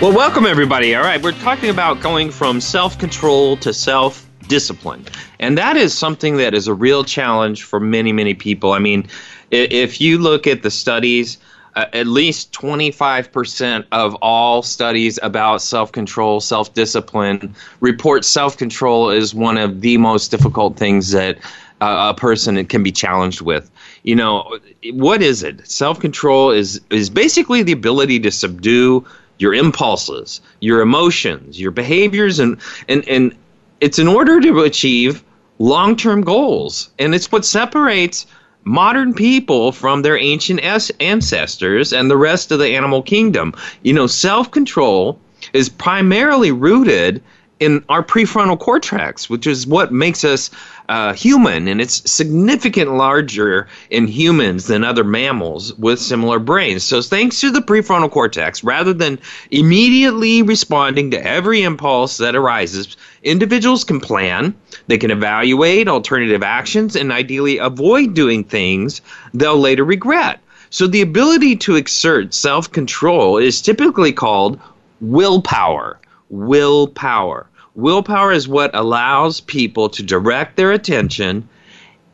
Well, welcome everybody. All right, we're talking about going from self control to self discipline. And that is something that is a real challenge for many, many people. I mean, if you look at the studies, uh, at least 25% of all studies about self control, self discipline report self control is one of the most difficult things that uh, a person can be challenged with. You know, what is it? Self control is, is basically the ability to subdue your impulses, your emotions, your behaviors, and and and it's in order to achieve long-term goals, and it's what separates modern people from their ancient ancestors and the rest of the animal kingdom. You know, self-control is primarily rooted in our prefrontal cortex, which is what makes us uh, human, and it's significant larger in humans than other mammals with similar brains. So, thanks to the prefrontal cortex, rather than immediately responding to every impulse that arises, individuals can plan, they can evaluate alternative actions, and ideally avoid doing things they'll later regret. So, the ability to exert self control is typically called willpower. Willpower. Willpower is what allows people to direct their attention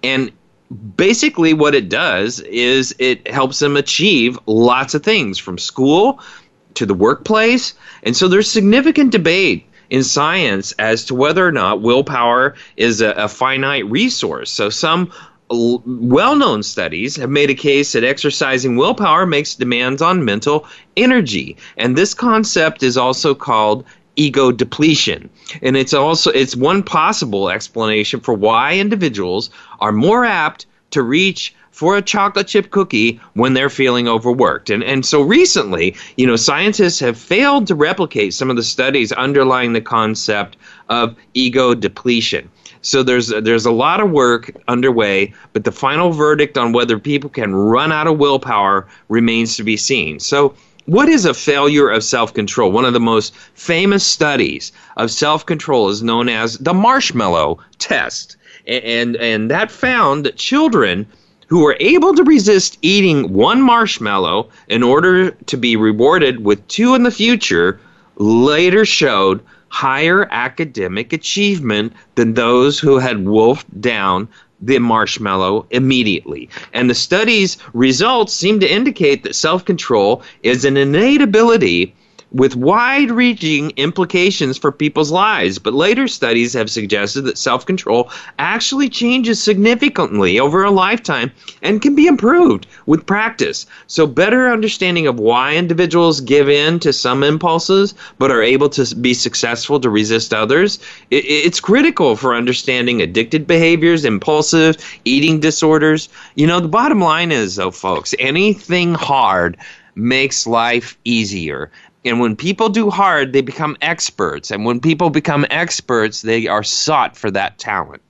and basically what it does is it helps them achieve lots of things from school to the workplace. And so there's significant debate in science as to whether or not willpower is a, a finite resource. So some well known studies have made a case that exercising willpower makes demands on mental energy. And this concept is also called ego depletion. And it's also it's one possible explanation for why individuals are more apt to reach for a chocolate chip cookie when they're feeling overworked. And and so recently, you know, scientists have failed to replicate some of the studies underlying the concept of ego depletion. So there's there's a lot of work underway, but the final verdict on whether people can run out of willpower remains to be seen. So what is a failure of self control? One of the most famous studies of self control is known as the marshmallow test. And, and that found that children who were able to resist eating one marshmallow in order to be rewarded with two in the future later showed higher academic achievement than those who had wolfed down the marshmallow immediately. And the study's results seem to indicate that self control is an innate ability with wide reaching implications for people's lives. But later studies have suggested that self control actually changes significantly over a lifetime and can be improved with practice. So, better understanding of why individuals give in to some impulses but are able to be successful to resist others, it's critical for understanding addicted behaviors, impulsive eating disorders. You know, the bottom line is, though, folks, anything hard makes life easier. And when people do hard, they become experts. And when people become experts, they are sought for that talent.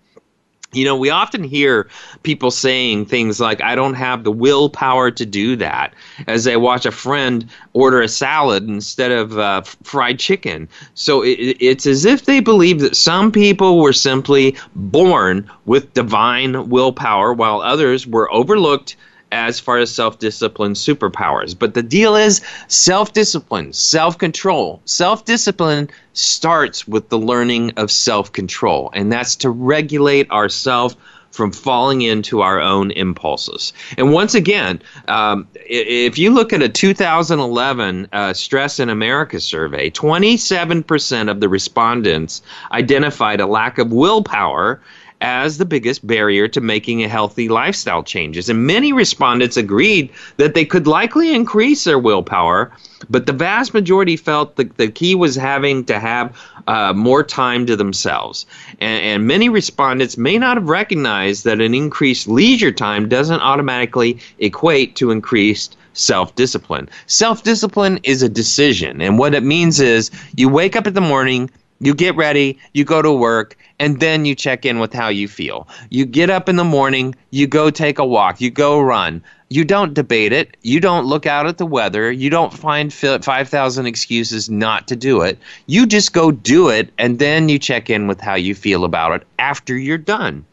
You know, we often hear people saying things like, I don't have the willpower to do that, as they watch a friend order a salad instead of uh, fried chicken. So it, it's as if they believe that some people were simply born with divine willpower, while others were overlooked as far as self discipline superpowers. But the deal is self discipline, self control. Self discipline starts with the learning of self control, and that's to regulate ourselves from falling into our own impulses. And once again, um, if you look at a 2011 uh, Stress in America survey, 27% of the respondents identified a lack of willpower as the biggest barrier to making a healthy lifestyle changes. And many respondents agreed that they could likely increase their willpower, but the vast majority felt that the key was having to have uh, more time to themselves. And, and many respondents may not have recognized that an increased leisure time doesn't automatically equate to increased self discipline. Self discipline is a decision. And what it means is you wake up in the morning, you get ready, you go to work, and then you check in with how you feel. You get up in the morning, you go take a walk, you go run. You don't debate it. You don't look out at the weather. You don't find 5,000 excuses not to do it. You just go do it, and then you check in with how you feel about it after you're done.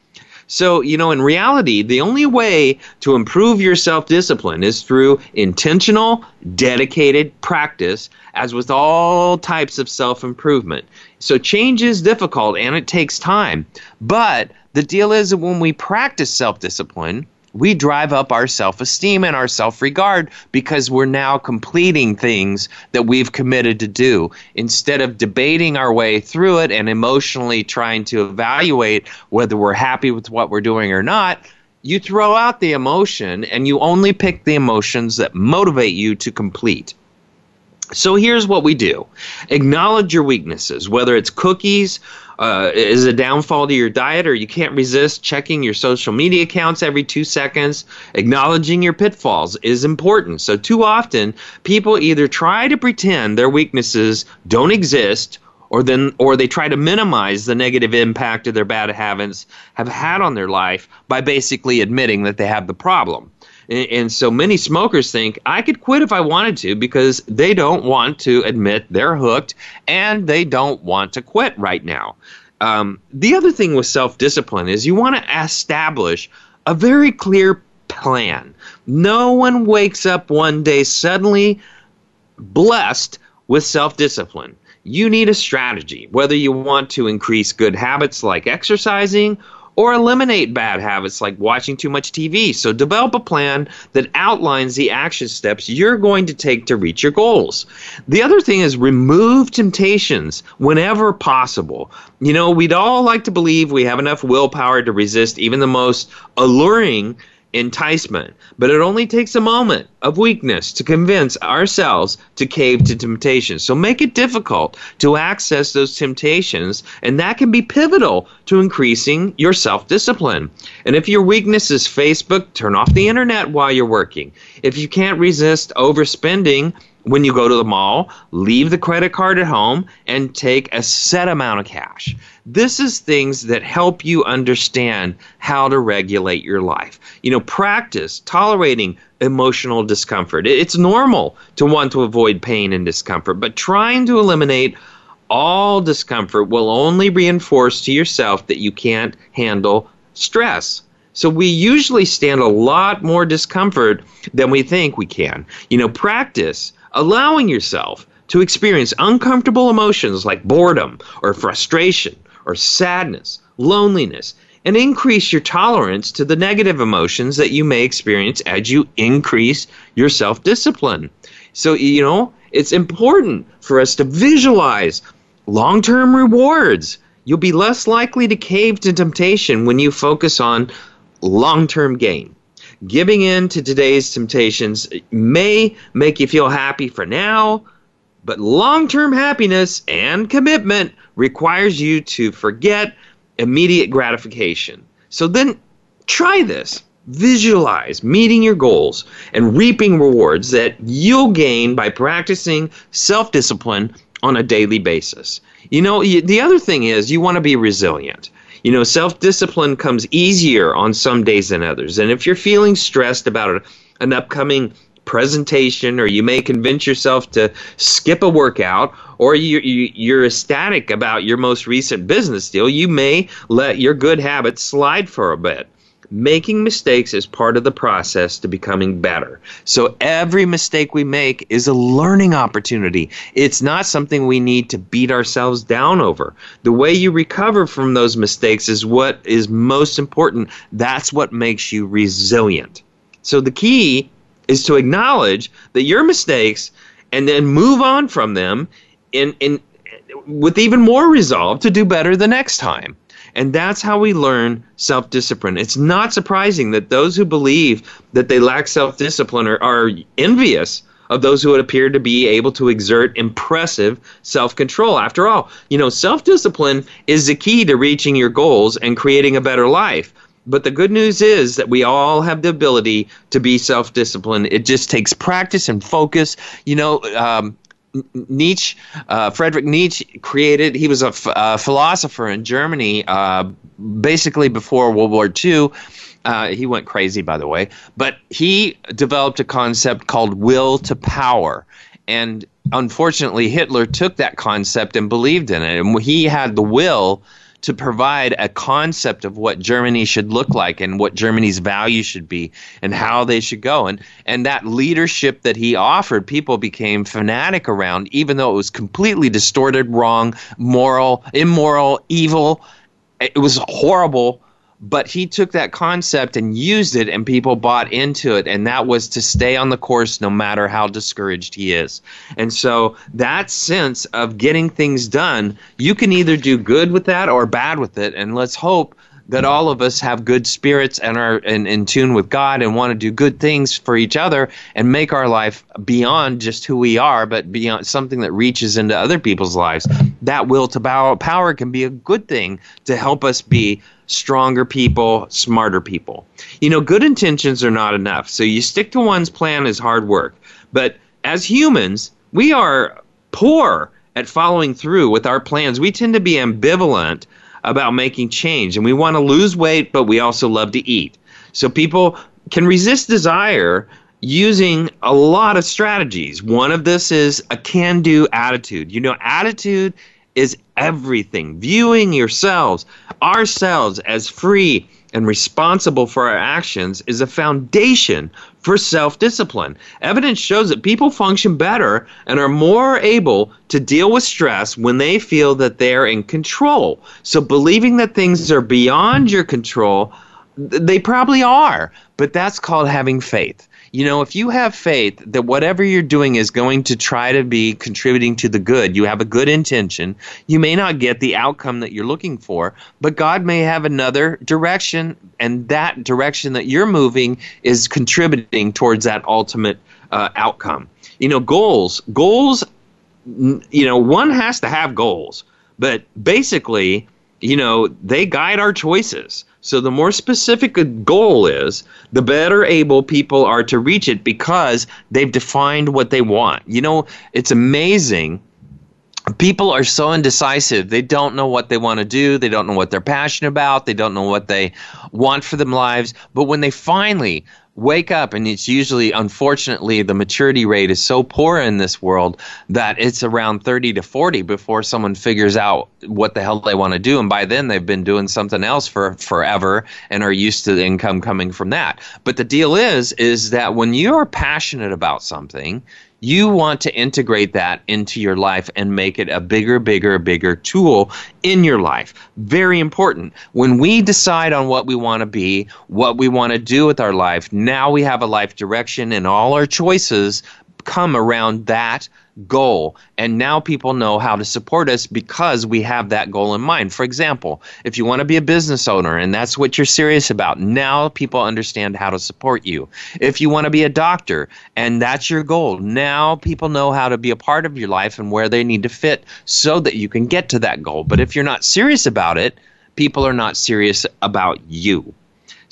So, you know, in reality, the only way to improve your self discipline is through intentional, dedicated practice, as with all types of self improvement. So, change is difficult and it takes time. But the deal is that when we practice self discipline, we drive up our self esteem and our self regard because we're now completing things that we've committed to do. Instead of debating our way through it and emotionally trying to evaluate whether we're happy with what we're doing or not, you throw out the emotion and you only pick the emotions that motivate you to complete. So here's what we do acknowledge your weaknesses, whether it's cookies, uh, is a downfall to your diet, or you can't resist checking your social media accounts every two seconds. Acknowledging your pitfalls is important. So, too often, people either try to pretend their weaknesses don't exist or then or they try to minimize the negative impact of their bad habits have had on their life by basically admitting that they have the problem. And, so many smokers think I could quit if I wanted to because they don't want to admit they're hooked and they don't want to quit right now. Um, the other thing with self discipline is you want to establish a very clear plan. No one wakes up one day suddenly blessed with self discipline. You need a strategy, whether you want to increase good habits like exercising or eliminate bad habits like watching too much TV. So develop a plan that outlines the action steps you're going to take to reach your goals. The other thing is remove temptations whenever possible. You know, we'd all like to believe we have enough willpower to resist even the most alluring enticement. But it only takes a moment of weakness to convince ourselves to cave to temptation. So make it difficult to access those temptations, and that can be pivotal to increasing your self discipline. And if your weakness is Facebook, turn off the internet while you're working. If you can't resist overspending, when you go to the mall, leave the credit card at home and take a set amount of cash. This is things that help you understand how to regulate your life. You know, practice tolerating emotional discomfort. It's normal to want to avoid pain and discomfort, but trying to eliminate all discomfort will only reinforce to yourself that you can't handle stress. So we usually stand a lot more discomfort than we think we can. You know, practice allowing yourself to experience uncomfortable emotions like boredom or frustration or sadness, loneliness, and increase your tolerance to the negative emotions that you may experience as you increase your self discipline. So, you know, it's important for us to visualize long term rewards. You'll be less likely to cave to temptation when you focus on long term gain. Giving in to today's temptations may make you feel happy for now, but long term happiness and commitment requires you to forget immediate gratification. So then try this. Visualize meeting your goals and reaping rewards that you'll gain by practicing self discipline on a daily basis. You know, the other thing is you want to be resilient. You know, self discipline comes easier on some days than others. And if you're feeling stressed about an upcoming presentation or you may convince yourself to skip a workout or you, you, you're ecstatic about your most recent business deal you may let your good habits slide for a bit making mistakes is part of the process to becoming better. So every mistake we make is a learning opportunity. It's not something we need to beat ourselves down over. The way you recover from those mistakes is what is most important. That's what makes you resilient. So the key is to acknowledge that your mistakes and then move on from them in, in with even more resolve to do better the next time. And that's how we learn self discipline. It's not surprising that those who believe that they lack self discipline are, are envious of those who appear to be able to exert impressive self control. After all, you know, self discipline is the key to reaching your goals and creating a better life. But the good news is that we all have the ability to be self disciplined. It just takes practice and focus. You know, um, Nietzsche, uh, Friedrich Nietzsche created, he was a, f- a philosopher in Germany uh, basically before World War II. Uh, he went crazy, by the way, but he developed a concept called will to power. And unfortunately, Hitler took that concept and believed in it. And he had the will to provide a concept of what Germany should look like and what Germany's values should be and how they should go. And and that leadership that he offered, people became fanatic around, even though it was completely distorted, wrong, moral, immoral, evil. It was horrible but he took that concept and used it and people bought into it and that was to stay on the course no matter how discouraged he is. And so that sense of getting things done you can either do good with that or bad with it and let's hope that all of us have good spirits and are in, in tune with God and want to do good things for each other and make our life beyond just who we are, but beyond something that reaches into other people's lives. That will to power can be a good thing to help us be stronger people, smarter people. You know, good intentions are not enough. So you stick to one's plan is hard work. But as humans, we are poor at following through with our plans. We tend to be ambivalent about making change and we want to lose weight, but we also love to eat. So people can resist desire using a lot of strategies. One of this is a can do attitude. You know, attitude is everything. Viewing yourselves, ourselves, as free and responsible for our actions is a foundation for self discipline. Evidence shows that people function better and are more able to deal with stress when they feel that they're in control. So, believing that things are beyond your control, they probably are, but that's called having faith you know, if you have faith that whatever you're doing is going to try to be contributing to the good, you have a good intention, you may not get the outcome that you're looking for, but God may have another direction, and that direction that you're moving is contributing towards that ultimate uh, outcome. You know, goals, goals, you know, one has to have goals, but basically, you know, they guide our choices. So the more specific a goal is, the better able people are to reach it because they've defined what they want. You know, it's amazing. People are so indecisive. They don't know what they want to do. They don't know what they're passionate about. They don't know what they want for them lives. But when they finally wake up and it's usually unfortunately the maturity rate is so poor in this world that it's around 30 to 40 before someone figures out what the hell they want to do and by then they've been doing something else for forever and are used to the income coming from that. But the deal is is that when you're passionate about something you want to integrate that into your life and make it a bigger, bigger, bigger tool in your life. Very important. When we decide on what we want to be, what we want to do with our life, now we have a life direction and all our choices come around that goal. And now people know how to support us because we have that goal in mind. For example, if you want to be a business owner and that's what you're serious about, now people understand how to support you. If you want to be a doctor and that's your goal, now people know how to be a part of your life and where they need to fit so that you can get to that goal. But if you're not serious about it, people are not serious about you.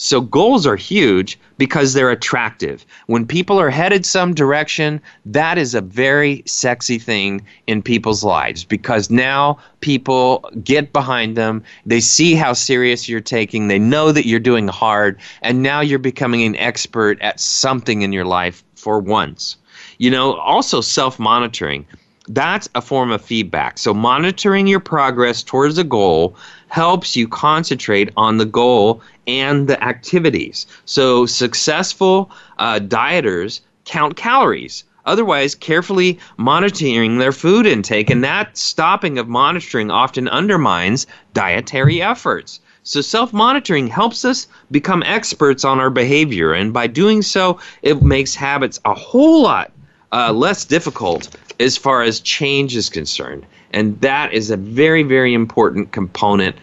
So goals are huge because they're attractive. When people are headed some direction, that is a very sexy thing in people's lives because now people get behind them. They see how serious you're taking. They know that you're doing hard and now you're becoming an expert at something in your life for once. You know, also self-monitoring that's a form of feedback. So, monitoring your progress towards a goal helps you concentrate on the goal and the activities. So, successful uh, dieters count calories. Otherwise, carefully monitoring their food intake, and that stopping of monitoring often undermines dietary efforts. So, self monitoring helps us become experts on our behavior, and by doing so, it makes habits a whole lot uh, less difficult as far as change is concerned. And that is a very, very important component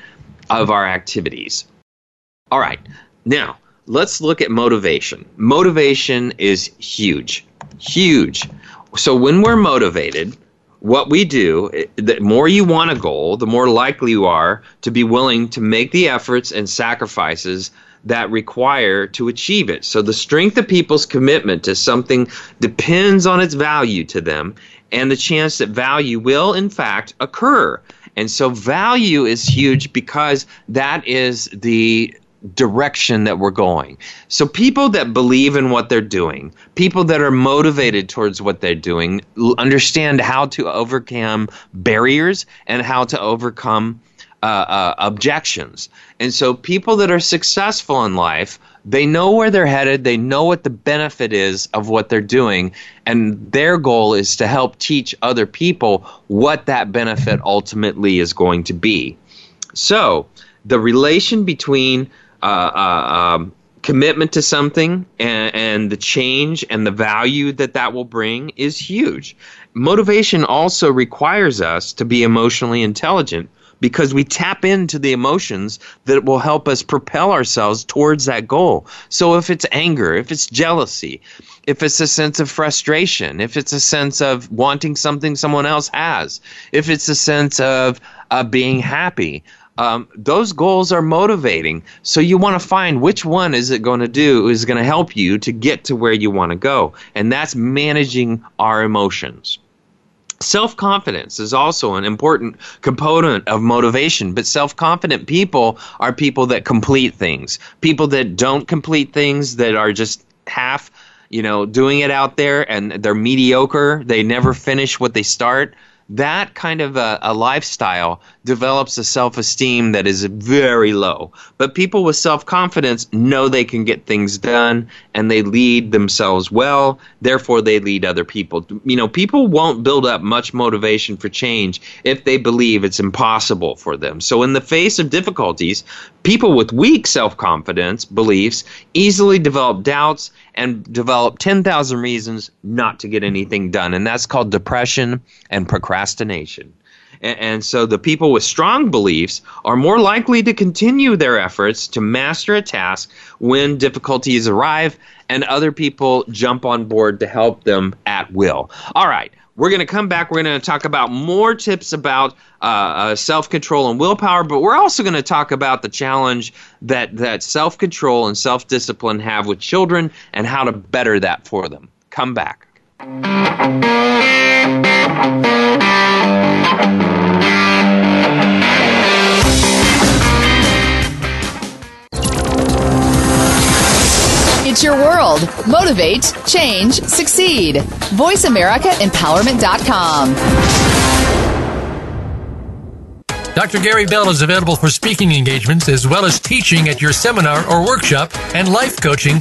of our activities. All right, now let's look at motivation. Motivation is huge, huge. So when we're motivated, what we do, the more you want a goal, the more likely you are to be willing to make the efforts and sacrifices that require to achieve it. So the strength of people's commitment to something depends on its value to them and the chance that value will, in fact, occur. And so value is huge because that is the direction that we're going. So people that believe in what they're doing, people that are motivated towards what they're doing, understand how to overcome barriers and how to overcome uh, uh, objections. And so people that are successful in life, they know where they're headed, they know what the benefit is of what they're doing, and their goal is to help teach other people what that benefit ultimately is going to be. So, the relation between uh, uh, um, commitment to something and, and, the change and the value that that will bring is huge. Motivation also requires us to be emotionally intelligent because we tap into the emotions that will help us propel ourselves towards that goal. So if it's anger, if it's jealousy, if it's a sense of frustration, if it's a sense of wanting something someone else has, if it's a sense of uh, being happy, um, those goals are motivating. So you want to find which one is it going to do is going to help you to get to where you want to go, and that's managing our emotions. Self confidence is also an important component of motivation, but self confident people are people that complete things. People that don't complete things, that are just half, you know, doing it out there and they're mediocre, they never finish what they start that kind of a, a lifestyle develops a self esteem that is very low. But people with self confidence know they can get things done and they lead themselves well, therefore, they lead other people. You know, people won't build up much motivation for change if they believe it's impossible for them. So, in the face of difficulties, people with weak self confidence beliefs easily develop doubts and develop 10,000 reasons not to get anything done. And that's called depression and procrastination. And, and, so the people with strong beliefs are more likely to continue their efforts to master a task when difficulties arrive, and other people jump on board to help them at will. All right. We're going to come back. We're going to talk about more tips about uh, uh, self control and willpower, but we're also going to talk about the challenge that, that self control and self discipline have with children and how to better that for them. Come back. It's your world. Motivate, change, succeed. VoiceAmericaEmpowerment.com. Dr. Gary Bell is available for speaking engagements as well as teaching at your seminar or workshop and life coaching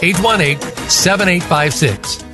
818 7856.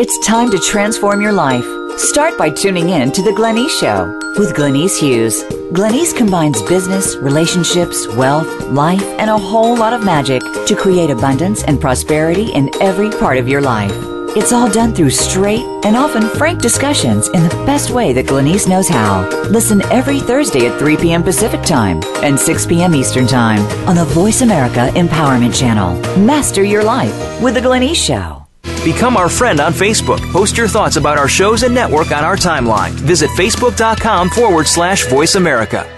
It's time to transform your life. Start by tuning in to The Glenyce Show with Glenyce Hughes. Glenyce combines business, relationships, wealth, life, and a whole lot of magic to create abundance and prosperity in every part of your life. It's all done through straight and often frank discussions in the best way that Glenyce knows how. Listen every Thursday at 3 p.m. Pacific Time and 6 p.m. Eastern Time on the Voice America Empowerment Channel. Master your life with The Glenyce Show. Become our friend on Facebook. Post your thoughts about our shows and network on our timeline. Visit facebook.com forward slash voice America.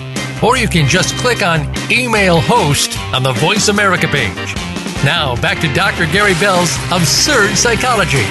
Or you can just click on Email Host on the Voice America page. Now, back to Dr. Gary Bell's Absurd Psychology.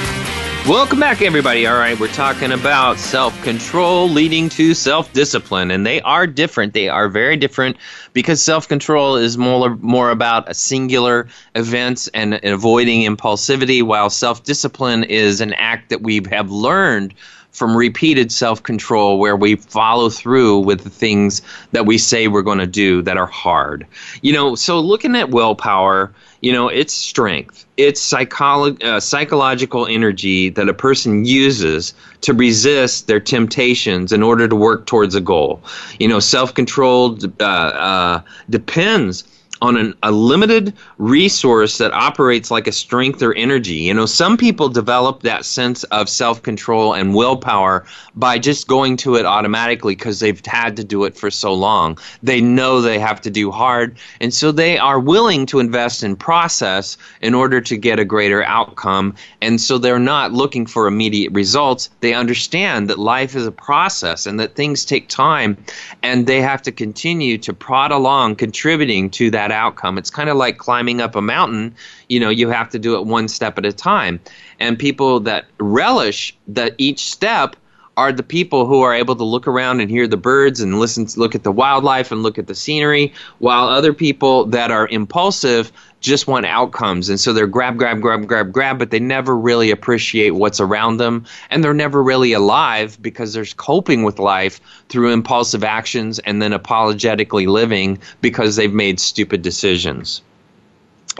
Welcome back, everybody. All right, we're talking about self control leading to self discipline, and they are different. They are very different because self control is more, more about a singular events and, avoiding impulsivity, while self discipline is an act that we have learned from repeated self control where we follow through with the things that we say we're going to do that are hard. You know, so looking at willpower, you know, it's strength, it's psycholo- uh, psychological energy that a person uses to resist their temptations in order to work towards a goal. You know, self control uh, uh, depends on an, a limited resource that operates like a strength or energy. You know, some people develop that sense of self control and willpower by just going to it automatically because they've had to do it for so long. They know they have to do hard, and so they are willing to invest in process in order to get a greater outcome. And so they're not looking for immediate results. They understand that life is a process and that things take time, and they have to continue to prod along, contributing to that that outcome. It's kind of like climbing up a mountain. You know, you have to do it one step at a time. And people that relish that each step are the people who are able to look around and hear the birds and listen look at the wildlife and look at the scenery while other people that are impulsive just want outcomes. And so they're grab grab grab grab grab but they never really appreciate what's around them. And they're never really alive because they're coping with life through impulsive actions and then apologetically living because they've made stupid decisions.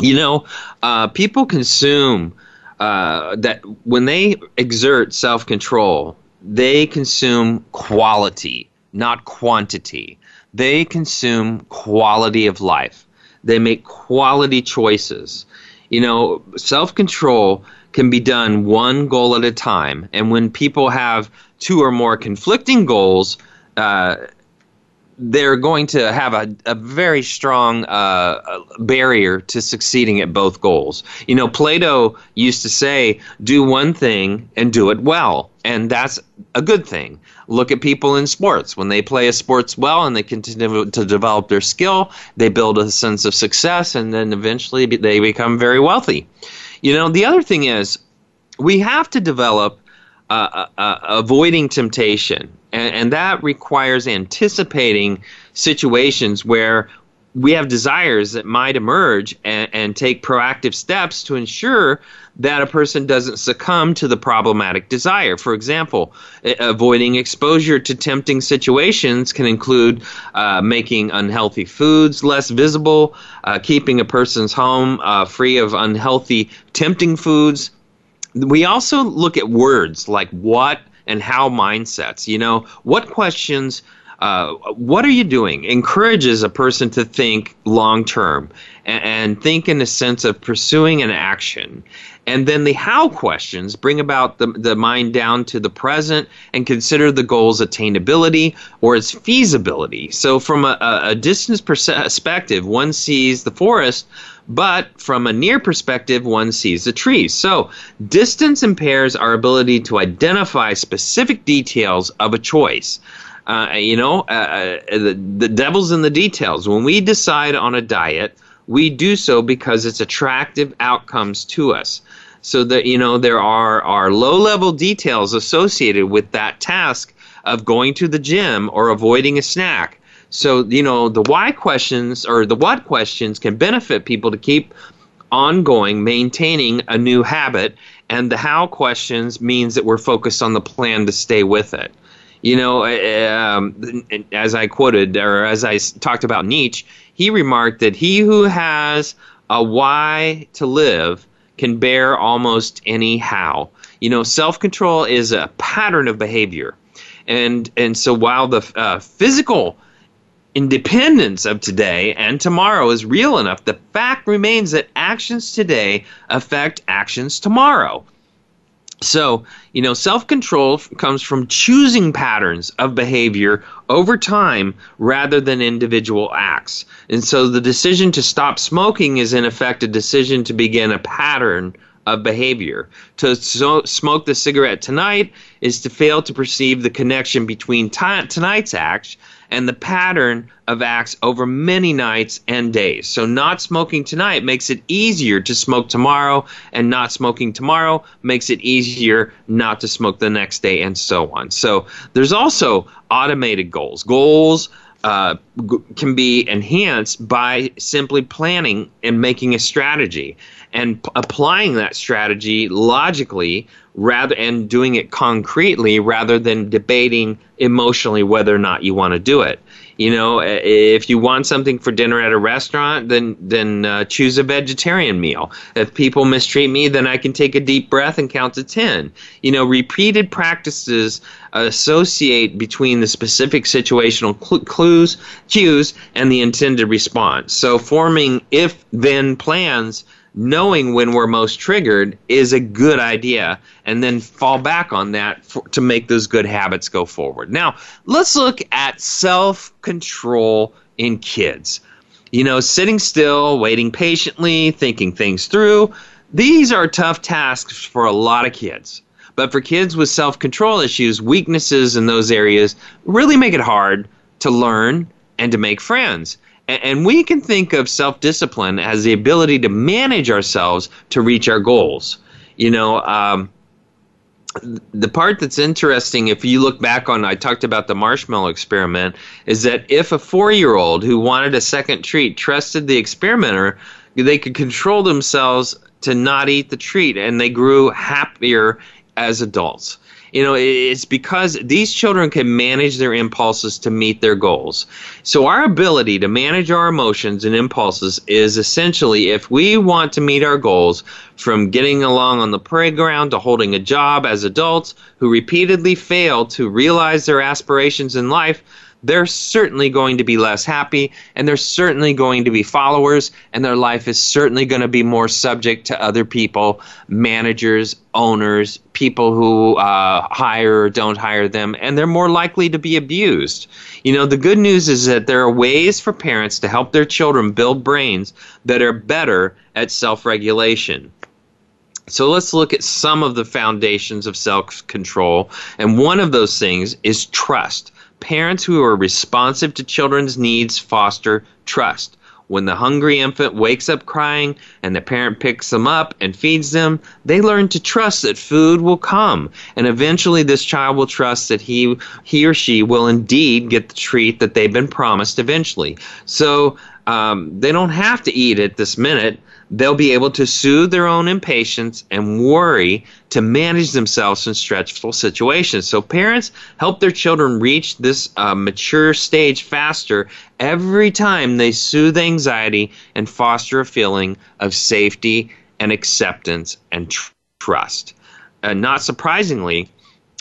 You know uh, people consume uh, that when they exert self-control they consume quality, not quantity. They consume quality of life. They make quality choices. You know, self control can be done one goal at a time. And when people have two or more conflicting goals, uh, they're going to have a, a very strong uh, barrier to succeeding at both goals. You know, Plato used to say, do one thing and do it well. And that's a good thing. Look at people in sports. When they play a sports well and they continue to develop their skill, they build a sense of success and then eventually they become very wealthy. You know, the other thing is we have to develop uh, uh, uh, avoiding temptation, and, and that requires anticipating situations where we have desires that might emerge and, and, take proactive steps to ensure that a person doesn't succumb to the problematic desire. For example, avoiding exposure to tempting situations can include uh, making unhealthy foods less visible, uh, keeping a person's home uh, free of unhealthy, tempting foods, we also look at words like what and how mindsets. You know, what questions, uh, what are you doing? Encourages a person to think long term and, and, think in the sense of pursuing an action. And then the how questions bring about the, the mind down to the present and consider the goal's attainability or its feasibility. So, from a, a distance perspective, one sees the forest but from a near perspective, one sees the trees. So, distance impairs our ability to identify specific details of a choice. Uh, you know, uh, uh, the, the devil's in the details. When we decide on a diet, we do so because it's attractive outcomes to us. So that you know there are are low level details associated with that task of going to the gym or avoiding a snack so, you know, the why questions or the what questions can benefit people to keep ongoing, maintaining a new habit. And the how questions means that we're focused on the plan to stay with it. You know, um, as I quoted, or as I talked about Nietzsche, he remarked that he who has a why to live can bear almost any how. You know, self control is a pattern of behavior. And, and so while the uh, physical independence of today and tomorrow is real enough, the fact remains that actions today affect actions tomorrow. So, you know, self control comes from choosing patterns of behavior over time rather than individual acts. And so the decision to stop smoking is, in effect, a decision to begin a pattern of behavior. To so, smoke the cigarette tonight is to fail to perceive the connection between t- tonight's act and the pattern of acts over many nights and days. So, not smoking tonight makes it easier to smoke tomorrow, and not smoking tomorrow makes it easier not to smoke the next day, and so on. So, there's also automated goals. Goals uh, can be enhanced by simply planning and making a strategy and p- applying that strategy logically rather and doing it concretely rather than debating emotionally whether or not you want to do it. You know, if you want something for dinner at a restaurant, then then uh, choose a vegetarian meal. If people mistreat me, then I can take a deep breath and count to ten. You know, repeated practices associate between the specific situational cl- clues, cues, and the intended response. So forming if-then plans knowing when we're most triggered is a good idea and then fall back on that for, to make those good habits go forward. Now, let's look at self control in kids. You know, sitting still, waiting patiently, thinking things through. These are tough tasks for a lot of kids. But for kids with self control issues, weaknesses in those areas really make it hard to learn and to make friends. And we can think of self discipline as the ability to manage ourselves to reach our goals. You know, um, the part that's interesting, if you look back on, I talked about the marshmallow experiment, is that if a four year old who wanted a second treat trusted the experimenter, they could control themselves to not eat the treat and they grew happier as adults you know it's because these children can manage their impulses to meet their goals. So our ability to manage our emotions and impulses is essentially if we want to meet our goals from getting along on the playground to holding a job as adults who repeatedly fail to realize their aspirations in life they're certainly going to be less happy and they're certainly going to be followers and their life is certainly going to be more subject to other people managers owners people who uh, hire or don't hire them and they're more likely to be abused you know the good news is that there are ways for parents to help their children build brains that are better at self-regulation so let's look at some of the foundations of self control. And one of those things is trust. Parents who are responsive to children's needs foster trust. When the hungry infant wakes up crying and the parent picks them up and feeds them, they learn to trust that food will come. And eventually this child will trust that he he or she will indeed get the treat that they've been promised eventually. So um, they don't have to eat it this minute they'll be able to soothe their own impatience and worry to manage themselves in stressful situations. So, parents help their children reach this uh, mature stage faster every time they soothe anxiety and foster a feeling of safety and acceptance and tr- trust. And not surprisingly,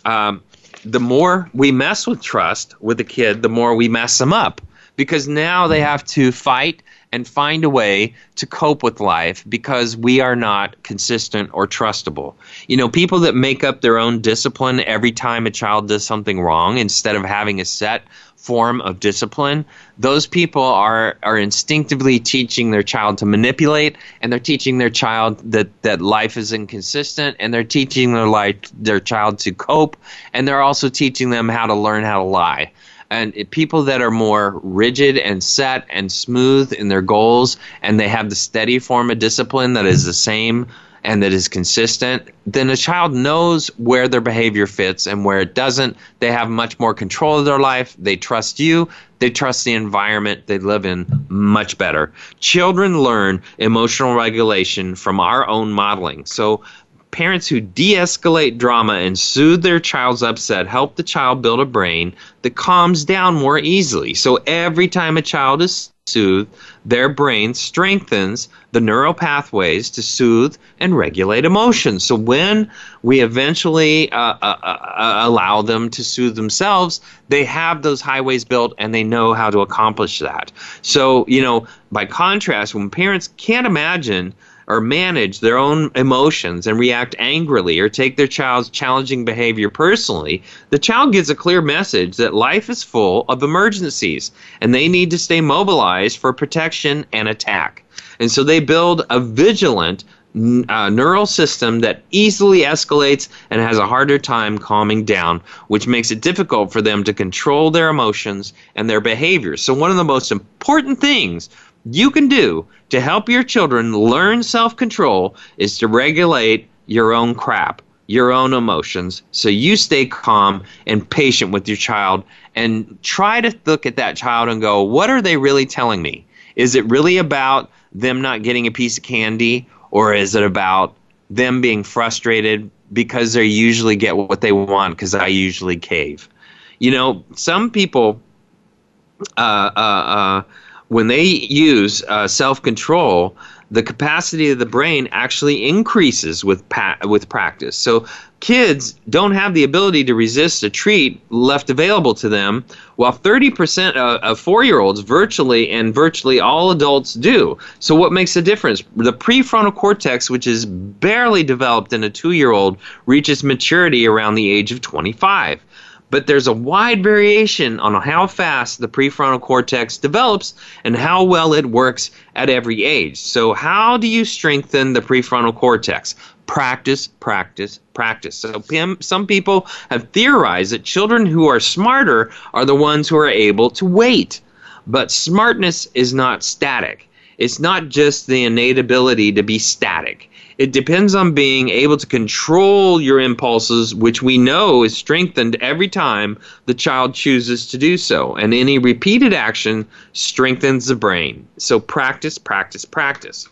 um, the more we mess with trust with a kid, the more we mess them up because now they have to fight and find a way to cope with life because we are not consistent or trustable. You know, people that make up their own discipline every time a child does something wrong instead of having a set form of discipline, those people are are instinctively teaching their child to manipulate and they're teaching their child that that life is inconsistent and they're teaching their life their child to cope and they're also teaching them how to learn how to lie and people that are more rigid and set and smooth in their goals and they have the steady form of discipline that is the same and that is consistent, then a child knows where their behavior fits and where it doesn't. They have much more control of their life. They trust you. They trust the environment they live in much better. Children learn emotional regulation from our own modeling. So Parents who de escalate drama and soothe their child's upset help the child build a brain that calms down more easily. So every time a child is soothed, their brain strengthens the neural pathways to soothe and regulate emotions. So when we eventually uh, uh, uh, allow them to soothe themselves, they have those highways built and they know how to accomplish that. So, you know, by contrast, when parents can't imagine or manage their own emotions and react angrily or take their child's challenging behavior personally, the child gets a clear message that life is full of emergencies and they need to stay mobilized for protection and attack. And so they build a vigilant uh, neural system that easily escalates and has a harder time calming down, which makes it difficult for them to control their emotions and their behaviors. So, one of the most important things you can do to help your children learn self control is to regulate your own crap, your own emotions, so you stay calm and patient with your child and try to look at that child and go, what are they really telling me? Is it really about them not getting a piece of candy or is it about them being frustrated because they usually get what they want because I usually cave? You know, some people, uh, uh, uh, when they use uh, self control, the capacity of the brain actually increases with pa- with practice. So kids don't have the ability to resist a treat left available to them, while 30% of, of four-year-olds virtually and virtually all adults do. So what makes the difference? The prefrontal cortex, which is barely developed in a two-year-old, reaches maturity around the age of 25 but there's a wide variation on how fast the prefrontal cortex develops and how well it works at every age. So, how do you strengthen the prefrontal cortex? Practice, practice, practice. So, some people have theorized that children who are smarter are the ones who are able to wait. But smartness is not static. It's not just the innate ability to be static. It depends on being able to control your impulses, which we know is strengthened every time the child chooses to do so. And any repeated action strengthens the brain. So practice, practice, practice.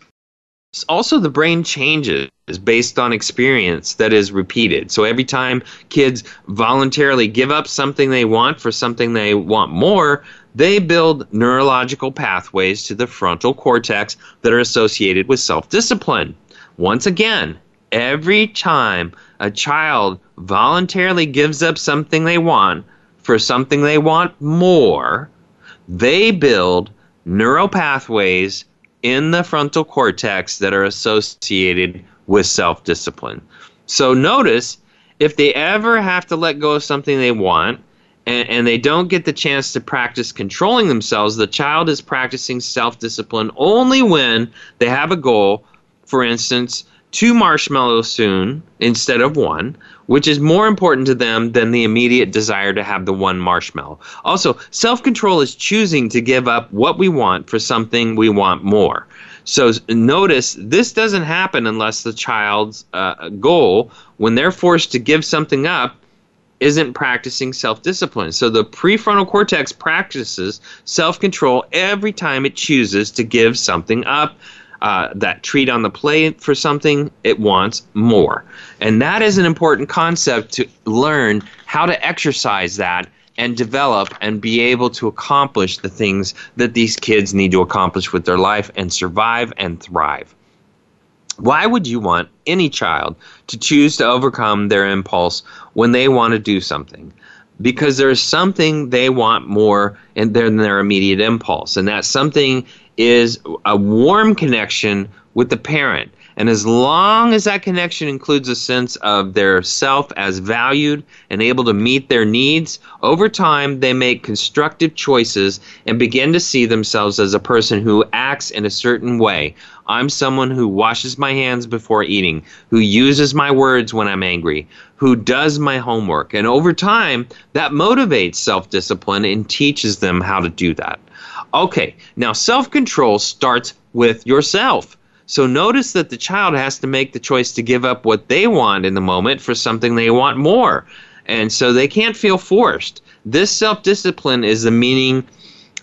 Also, the brain changes based on experience that is repeated. So every time kids voluntarily give up something they want for something they want more, they build neurological pathways to the frontal cortex that are associated with self discipline. Once again, every time a child voluntarily gives up something they want for something they want more, they build neural pathways in the frontal cortex that are associated with self discipline. So notice if they ever have to let go of something they want and, they don't get the chance to practice controlling themselves, the child is practicing self discipline only when they have a goal for instance, two marshmallows soon instead of one, which is more important to them than the immediate desire to have the one marshmallow. Also, self control is choosing to give up what we want for something we want more. So notice this doesn't happen unless the child's uh, goal, when they're forced to give something up, isn't practicing self discipline. So the prefrontal cortex practices self control every time it chooses to give something up uh, that treat on the plate for something, it wants more. And that is an important concept to learn how to exercise that and develop and be able to accomplish the things that these kids need to accomplish with their life and survive and thrive. Why would you want any child to choose to overcome their impulse when they want to do something? Because there's something they want more than their immediate impulse. And that something is a warm connection with the parent. And as long as that connection includes a sense of their self as valued and able to meet their needs, over time they make constructive choices and begin to see themselves as a person who acts in a certain way. I'm someone who washes my hands before eating, who uses my words when I'm angry, who does my homework. And over time, that motivates self discipline and teaches them how to do that. Okay, now self control starts with yourself. So notice that the child has to make the choice to give up what they want in the moment for something they want more. And so they can't feel forced. This self discipline is the meaning,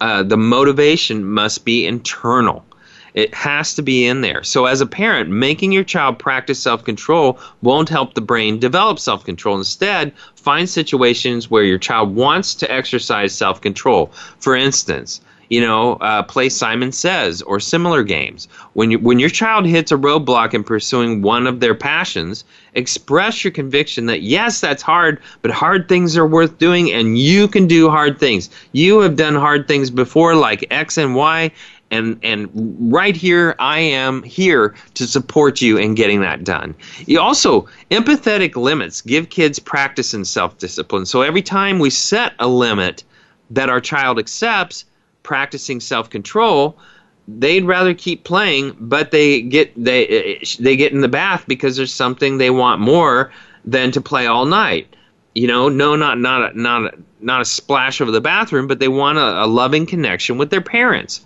uh, the motivation must be internal. It has to be in there. So, as a parent, making your child practice self control won't help the brain develop self control. Instead, find situations where your child wants to exercise self control. For instance, you know, uh, play Simon Says or similar games. When you, when your child hits a roadblock in pursuing one of their passions, express your conviction that yes, that's hard, but hard things are worth doing, and you can do hard things. You have done hard things before, like X and Y, and and right here I am here to support you in getting that done. You also empathetic limits give kids practice in self discipline. So every time we set a limit that our child accepts practicing self control, they'd rather keep playing, but they get they they get in the bath because there's something they want more than to play all night. You know, no, not not a, not a, not a splash over the bathroom, but they want a, a loving connection with their parents.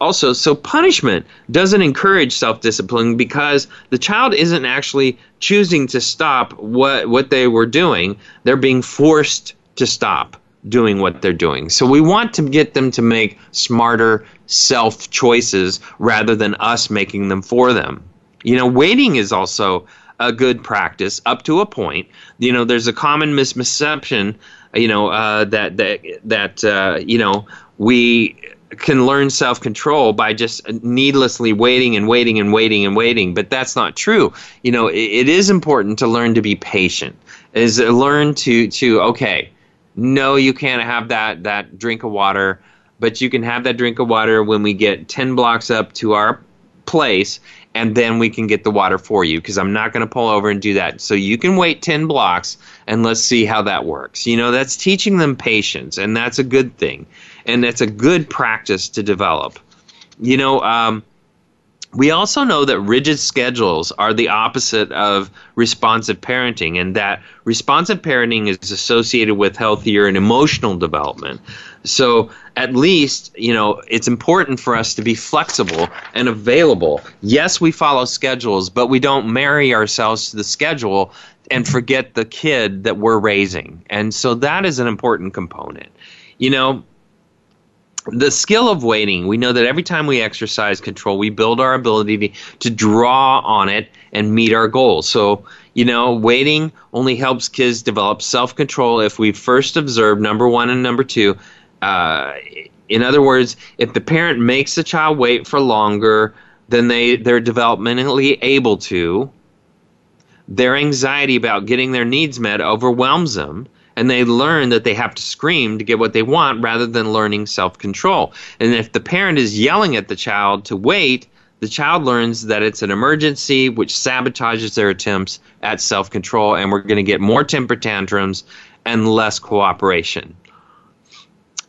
Also, so punishment doesn't encourage self-discipline because the child isn't actually choosing to stop what what they were doing; they're being forced to stop doing what they're doing. So we want to get them to make smarter self choices rather than us making them for them. You know, waiting is also a good practice up to a point. You know, there's a common misconception, you know, uh, that that that uh, you know we can learn self control by just needlessly waiting and waiting and waiting and waiting. But that's not true. You know, it, it is important to learn to be patient. Is learn to to okay no, you can't have that that drink of water, but you can have that drink of water when we get 10 blocks up to our place and then we can get the water for you because I'm not going to pull over and do that. So you can wait 10 blocks and let's see how that works. You know, that's teaching them patience and that's a good thing. And that's a good practice to develop. You know, um, we also know that rigid schedules are the opposite of responsive parenting, and that responsive parenting is associated with healthier and emotional development. So, at least, you know, it's important for us to be flexible and available. Yes, we follow schedules, but we don't marry ourselves to the schedule and forget the kid that we're raising. And so, that is an important component. You know, the skill of waiting, we know that every time we exercise control, we build our ability to, to draw on it and meet our goals. So, you know, waiting only helps kids develop self control if we first observe number one and number two. Uh, in other words, if the parent makes the child wait for longer than they, they're developmentally able to, their anxiety about getting their needs met overwhelms them and they learn that they have to scream to get what they want rather than learning self control. And if the parent is yelling at the child to wait, the child learns that it's an emergency, which sabotages their attempts at self control, and we're going to get more temper tantrums and less cooperation.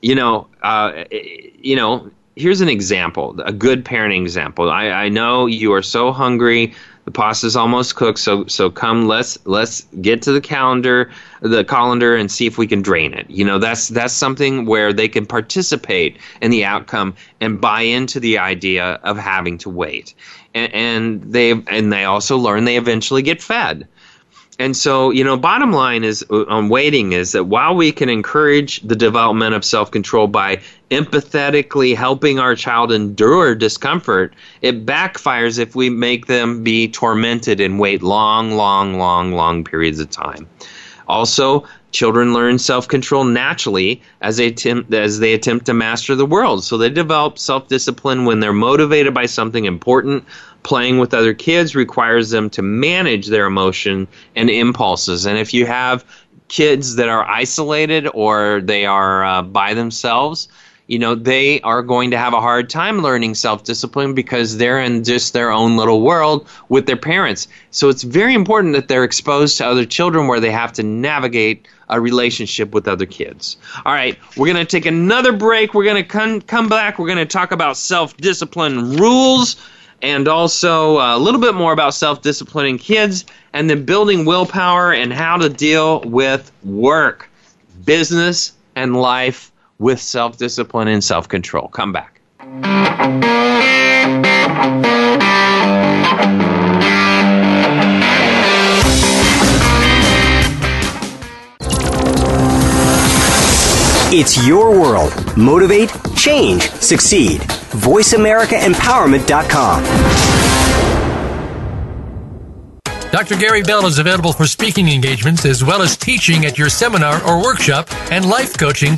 You know, uh, you know. Here's an example, a good parenting example. I, I know you are so hungry the pasta's almost cooked so so come let's let's get to the calendar the colander and see if we can drain it. You know that's that's something where they can participate in the outcome and buy into the idea of having to wait. And, and they and they also learn they eventually get fed and so, you know, bottom line is uh, on waiting is that while we can encourage the development of self control by empathetically helping our child endure discomfort, it backfires if we make them be tormented and wait long, long, long, long periods of time. Also, children learn self-control naturally as they attempt as they attempt to master the world. So they develop self-discipline when they're motivated by something important playing with other kids requires them to manage their emotion and impulses. And if you have kids that are isolated or they are uh, by themselves, you know, they are going to have a hard time learning self discipline because they're in just their own little world with their parents. So it's very important that they're exposed to other children where they have to navigate a relationship with other kids. All right, we're going to take another break. We're going to come, come back. We're going to talk about self discipline rules and also uh, a little bit more about self disciplining kids, and then building willpower and how to deal with work, business, and life with self discipline and self control. Come back. It's your world. Motivate, change, succeed. VoiceAmericaEmpowerment.com. Dr. Gary Bell is available for speaking engagements as well as teaching at your seminar or workshop and life coaching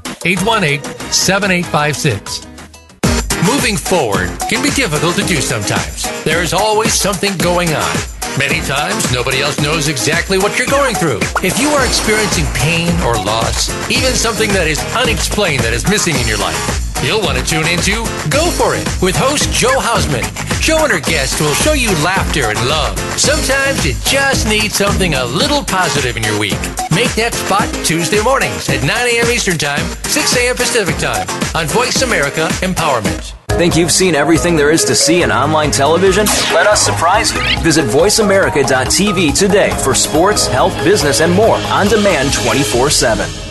818 7856. Moving forward can be difficult to do sometimes. There is always something going on. Many times, nobody else knows exactly what you're going through. If you are experiencing pain or loss, even something that is unexplained that is missing in your life, you'll want to tune into Go For It with host Joe Hausman. Joe and her guests will show you laughter and love. Sometimes you just need something a little positive in your week. Make that spot Tuesday mornings at 9 a.m. Eastern Time, 6 a.m. Pacific Time on Voice America Empowerment. Think you've seen everything there is to see in online television? Let us surprise you. Visit VoiceAmerica.tv today for sports, health, business, and more on demand 24 7.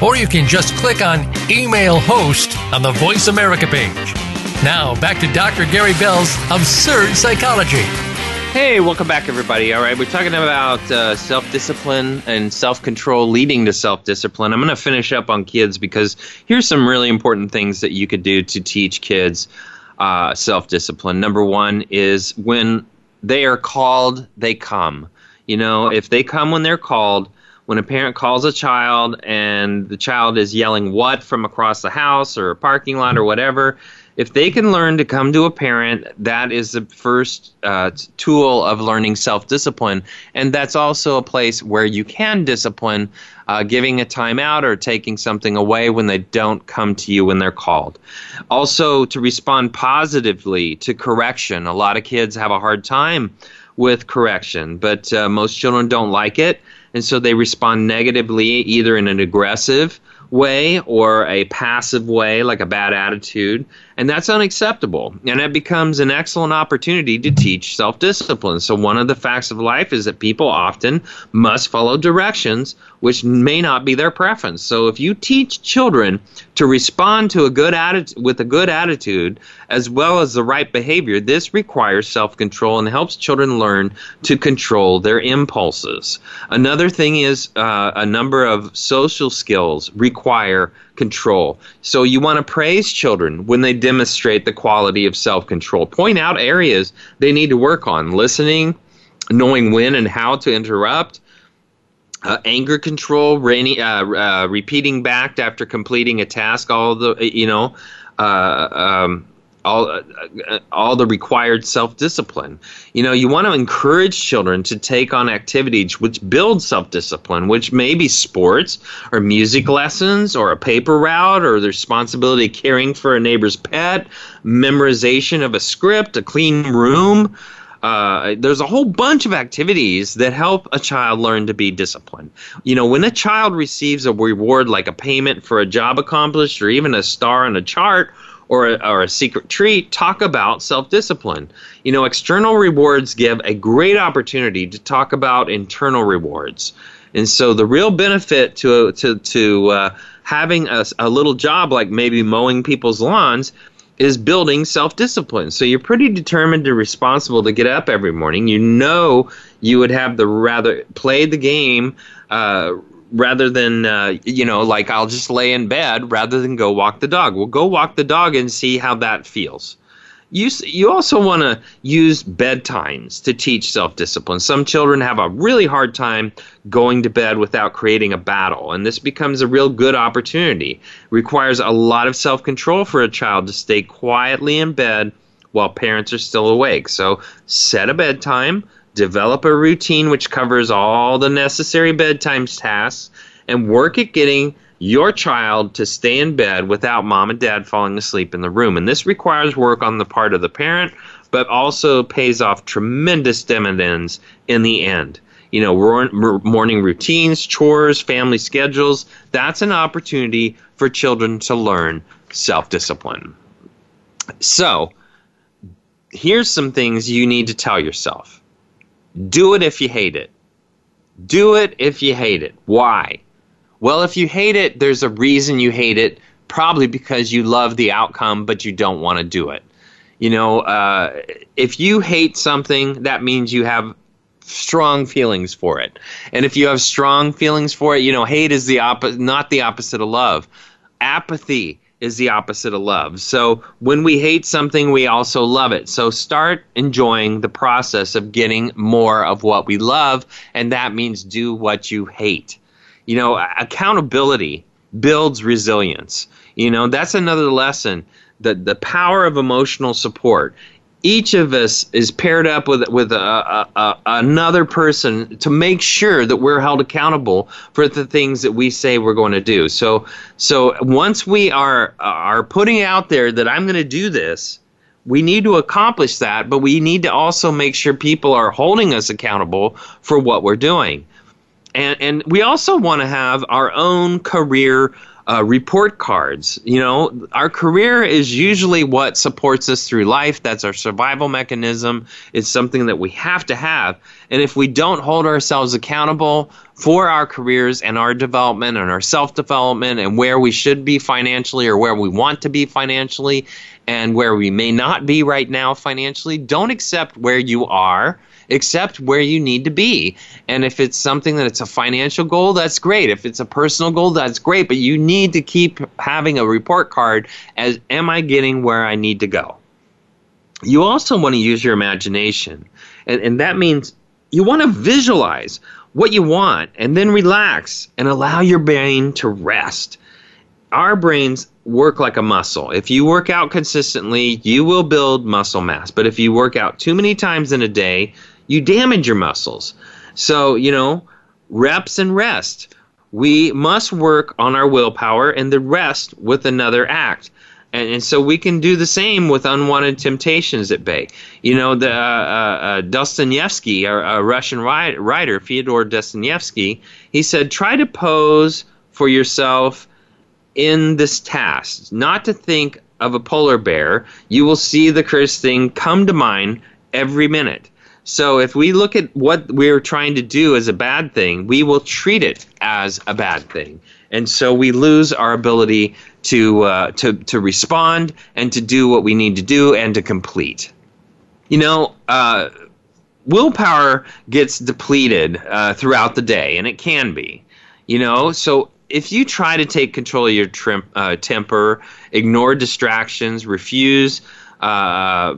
Or you can just click on Email Host on the Voice America page. Now, back to Dr. Gary Bell's Absurd Psychology. Hey, welcome back, everybody. All right, we're talking about uh, self discipline and self control leading to self discipline. I'm going to finish up on kids because here's some really important things that you could do to teach kids uh, self discipline. Number one is when they are called, they come. You know, if they come when they're called, when a parent calls a child and the child is yelling what from across the house or a parking lot or whatever, if they can learn to come to a parent, that is the first uh, tool of learning self discipline. And that's also a place where you can discipline, uh, giving a timeout or taking something away when they don't come to you when they're called. Also, to respond positively to correction. A lot of kids have a hard time with correction, but uh, most children don't like it and so they respond negatively either in an aggressive way or a passive way, like a bad attitude, and that's unacceptable. And it becomes an excellent opportunity to teach self discipline. So, one of the facts of life is that people often must follow directions which may not be their preference. So, if you teach children to respond to a good attitude with a good attitude as well as the right behavior, this requires self control and helps children learn to control their impulses. Another thing is uh, a number of social skills require control. So you want to praise children when they demonstrate the quality of self control. Point out areas they need to work on listening, knowing when and how to interrupt. Uh, anger control, rainy, uh, uh, repeating back after completing a task, all the you know, uh, um, all uh, uh, all the required self-discipline. You know, you want to encourage children to take on activities which build self-discipline, which may be sports or music lessons or a paper route or the responsibility of caring for a neighbor's pet, memorization of a script, a clean room. Uh, there's a whole bunch of activities that help a child learn to be disciplined. You know, when a child receives a reward like a payment for a job accomplished or even a star on a chart or a, or a secret treat, talk about self discipline. You know, external rewards give a great opportunity to talk about internal rewards. And so the real benefit to, to, to uh, having a, a little job like maybe mowing people's lawns is building self discipline. So you're pretty determined and responsible to get up every morning. You know you would have the rather play the game uh, rather than uh, you know like i'll just lay in bed rather than go walk the dog. Well go walk the dog and see how that feels. You, you also want to use bedtimes to teach self-discipline. Some children have a really hard time going to bed without creating a battle and this becomes a real good opportunity. It requires a lot of self-control for a child to stay quietly in bed while parents are still awake. So set a bedtime develop a routine which covers all the necessary bedtime tasks, and work at getting your child to stay in bed without mom and dad falling asleep in the room. And this requires work on the part of the parent, but also pays off tremendous dividends in the end. You know, morning routines, chores, family schedules, that's an opportunity for children to learn self discipline. So, here's some things you need to tell yourself do it if you hate it. Do it if you hate it. Why? Well, if you hate it, there's a reason you hate it probably because you love the outcome, but you don't want to do it. You know, uh, if you hate something, that means you have strong feelings for it. And if you have strong feelings for it, you know, hate is the opposite, not the opposite of love. Apathy is the opposite of love. So when we hate something, we also love it. So start enjoying the process of getting more of what we love, and that means do what you hate. You know, accountability builds resilience. You know, that's another lesson. The, the power of emotional support each of us is paired up with with a, a, a, another person to make sure that we're held accountable for the things that we say we're going to do. So so once we are are putting out there that I'm going to do this, we need to accomplish that, but we need to also make sure people are holding us accountable for what we're doing. And and we also want to have our own career uh, report cards. You know, our career is usually what supports us through life. That's our survival mechanism. It's something that we have to have. And if we don't hold ourselves accountable for our careers and our development and our self development and where we should be financially or where we want to be financially and where we may not be right now financially, don't accept where you are accept where you need to be. And if it's something that it's a financial goal, that's great. If it's a personal goal, that's great. But you need to keep having a report card as am I getting where I need to go? You also want to use your imagination. And, and that means you want to visualize what you want and then relax and allow your brain to rest. Our brains work like a muscle. If you work out consistently, you will build muscle mass. But if you work out too many times in a day, you damage your muscles. So, you know, reps and rest. We must work on our willpower and the rest with another act. And, and so we can do the same with unwanted temptations at bay. You know, the uh, uh, uh Dostoevsky, a, a Russian writer, Fyodor Dostoevsky, he said, try to pose for yourself in this task, not to think of a polar bear. You will see the cursed thing come to mind every minute. So if we look at what we're trying to do as a bad thing, we will treat it as a bad thing, and so we lose our ability to uh, to to respond and to do what we need to do and to complete. You know. Uh, willpower gets depleted uh, throughout the day, and it can be. You know, so if you try to take control of your trim, uh, temper, ignore distractions, refuse uh,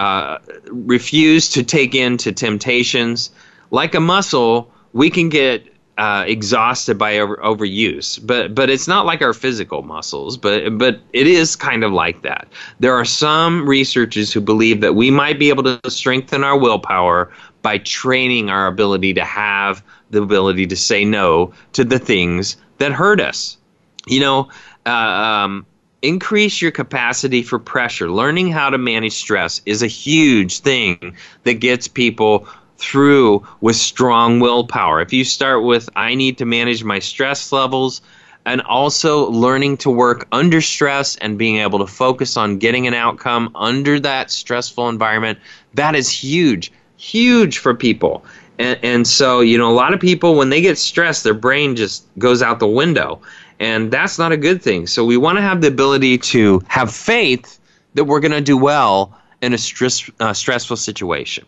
uh, refuse to take into temptations. Like a muscle, we can get uh, exhausted by over, overuse, but but it's not like our physical muscles, but but it is kind of like that. There are some researchers who believe that we might be able to strengthen our willpower by training our ability to have the ability to say no to the things that hurt us. You know, uh, um, increase your capacity for pressure. Learning how to manage stress is a huge thing that gets people through with strong willpower. If you start with, I need to manage my stress levels, and also learning to work under stress and being able to focus on getting an outcome under that stressful environment, that is huge, huge for people. And, and so, you know, a lot of people, when they get stressed, their brain just goes out the window and that's not a good thing. So we want to have the ability to have faith that we're going to do well in a stress, uh, stressful situation.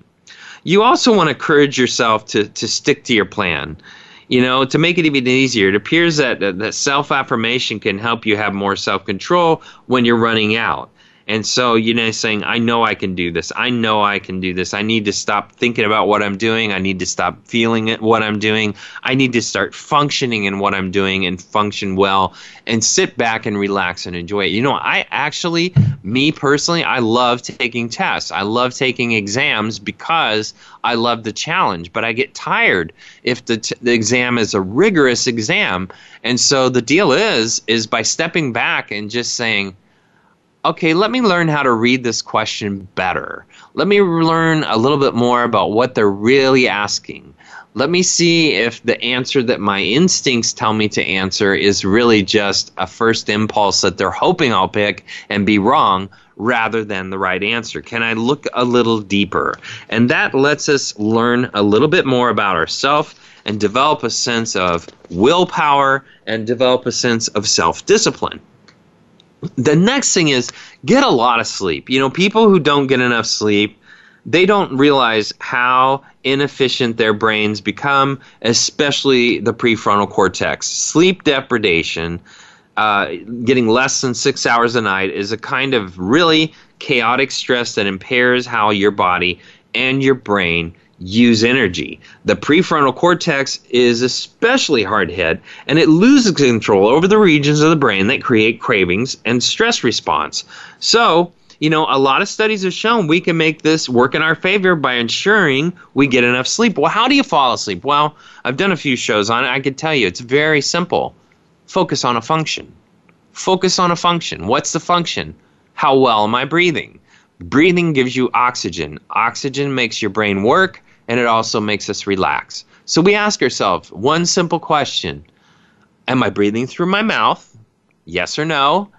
You also want to encourage yourself to, to stick to your plan. You know, to make it even easier, it appears that, that self affirmation can help you have more self control when you're running out. And so, you know, saying, I know I can do this. I know I can do this. I need to stop thinking about what I'm doing. I need to stop feeling it, what I'm doing. I need to start functioning in what I'm doing and function well and sit back and relax and enjoy it. You know, I actually, me personally, I love taking tests. I love taking exams because I love the challenge, but I get tired if the, t- the exam is a rigorous exam. And so the deal is, is by stepping back and just saying, okay, let me learn how to read this question better. Let me learn a little bit more about what they're really asking. Let me see if the answer that my instincts tell me to answer is really just a first impulse that they're hoping I'll pick and be wrong rather than the right answer. Can I look a little deeper? And that lets us learn a little bit more about ourselves and develop a sense of willpower and develop a sense of self discipline. The next thing is get a lot of sleep. You know, people who don't get enough sleep, they don't realize how inefficient their brains become, especially the prefrontal cortex. Sleep deprivation, uh, getting less than six hours a night, is a kind of really chaotic stress that impairs how your body and your brain use energy. The prefrontal cortex is especially hard hit and it loses control over the regions of the brain that create cravings and stress response. So, you know, a lot of studies have shown we can make this work in our favor by ensuring we get enough sleep. Well, how do you fall asleep? Well, I've done a few shows on it. I can tell you it's very simple. Focus on a function. Focus on a function. What's the function? How well am I breathing? Breathing gives you oxygen. Oxygen makes your brain work and it also makes us relax. So we ask ourselves one simple question Am I breathing through my mouth? Yes or no?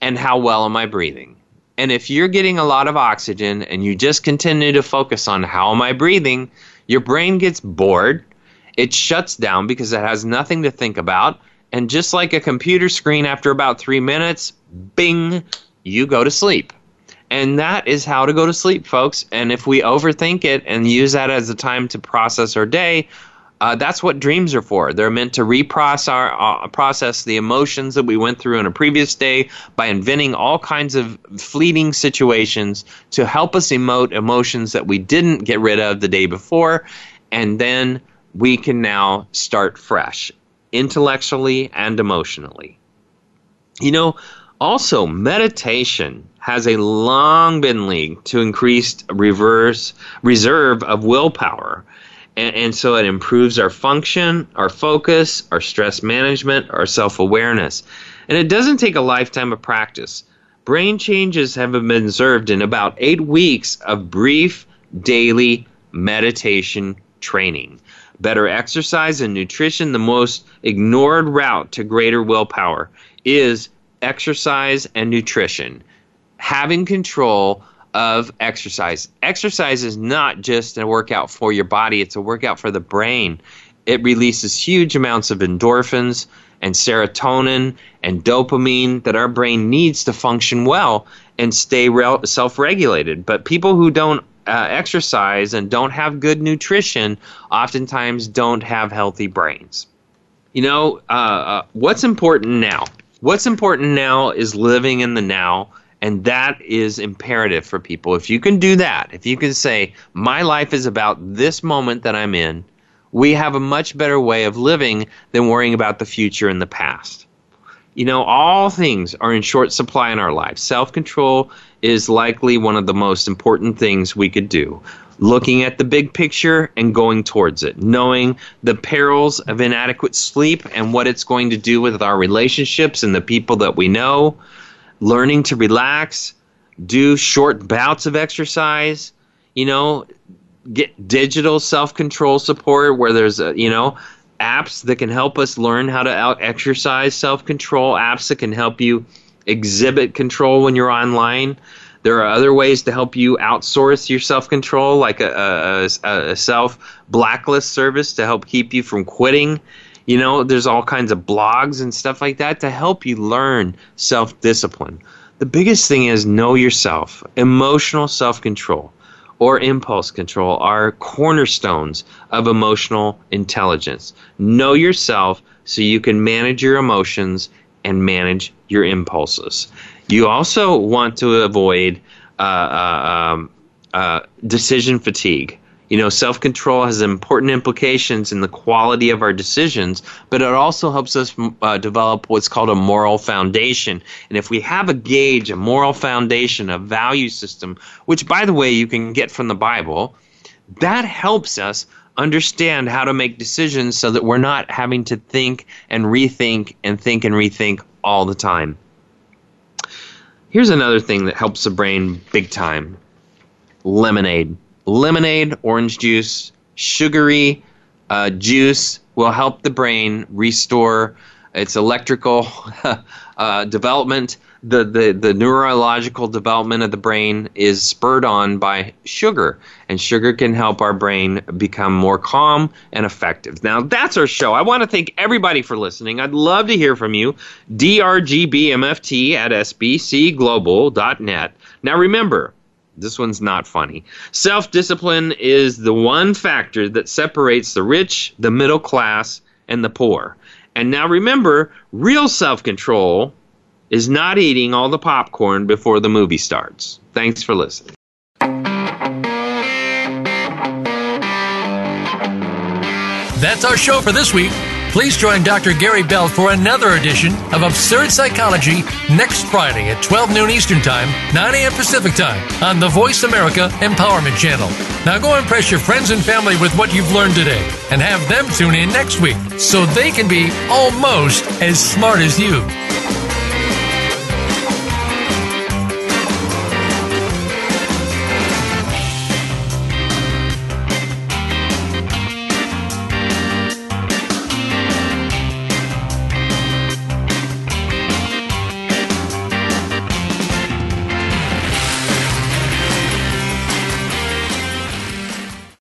And how well am I breathing? And if you're getting a lot of oxygen and you just continue to focus on how am I breathing, your brain gets bored. It shuts down because it has nothing to think about. And just like a computer screen, after about three minutes, bing, you go to sleep. And that is how to go to sleep, folks. And if we overthink it and use that as a time to process our day, uh, that's what dreams are for. They're meant to reprocess our, uh, process the emotions that we went through in a previous day by inventing all kinds of fleeting situations to help us emote emotions that we didn't get rid of the day before. And then we can now start fresh, intellectually and emotionally. You know, also, meditation has a long been linked to increased reverse reserve of willpower. And, and so it improves our function, our focus, our stress management, our self awareness. And it doesn't take a lifetime of practice. Brain changes have been observed in about eight weeks of brief daily meditation training. Better exercise and nutrition, the most ignored route to greater willpower, is exercise and nutrition having control of exercise. Exercise is not just a workout for your body, it's a workout for the brain. It releases huge amounts of endorphins and serotonin and dopamine that our brain needs to function well and stay self regulated. But people who don't uh, exercise and don't have good nutrition oftentimes don't have healthy brains. You know, uh, uh, what's important now? What's important now is living in the now and that is imperative for people. If you can do that, if you can say, my life is about this moment that I'm in, we have a much better way of living than worrying about the future and the past. You know, all things are in short supply in our lives. Self control is likely one of the most important things we could do. Looking at the big picture and going towards it, knowing the perils of inadequate sleep and what it's going to do with our relationships and the people that we know learning to relax, do short bouts of exercise, you know, get digital self control support where there's, a, you know, apps that can help us learn how to exercise self control, apps that can help you exhibit control when you're online. There are other ways to help you outsource your self control, like a, a, a self blacklist service to help keep you from quitting you know, there's all kinds of blogs and stuff like that to help you learn self discipline. The biggest thing is know yourself. Emotional self control or impulse control are cornerstones of emotional intelligence. Know yourself so you can manage your emotions and manage your impulses. You also want to avoid uh, uh, um, uh, decision fatigue. You know, self control has important implications in the quality of our decisions, but it also helps us uh, develop what's called a moral foundation. And if we have a gauge, a moral foundation, a value system, which, by the way, you can get from the Bible, that helps us understand how to make decisions so that we're not having to think and rethink and think and rethink all the time. Here's another thing that helps the brain big time lemonade lemonade, orange juice, sugary uh, juice will help the brain restore its electrical uh, development. The, the, the neurological development of the brain is spurred on by sugar, and sugar can help our brain become more calm and effective. Now, that's our show. I want to thank everybody for listening. I'd love to hear from you. drgbmft at sbcglobal.net. Now, remember, this one's not funny. Self discipline is the one factor that separates the rich, the middle class, and the poor. And now remember, real self control is not eating all the popcorn before the movie starts. Thanks for listening. That's our show for this week. Please join Dr. Gary Bell for another edition of Absurd Psychology next Friday at 12 noon Eastern Time, 9 a.m. Pacific Time on the Voice America Empowerment Channel. Now go impress your friends and family with what you've learned today and have them tune in next week so they can be almost as smart as you.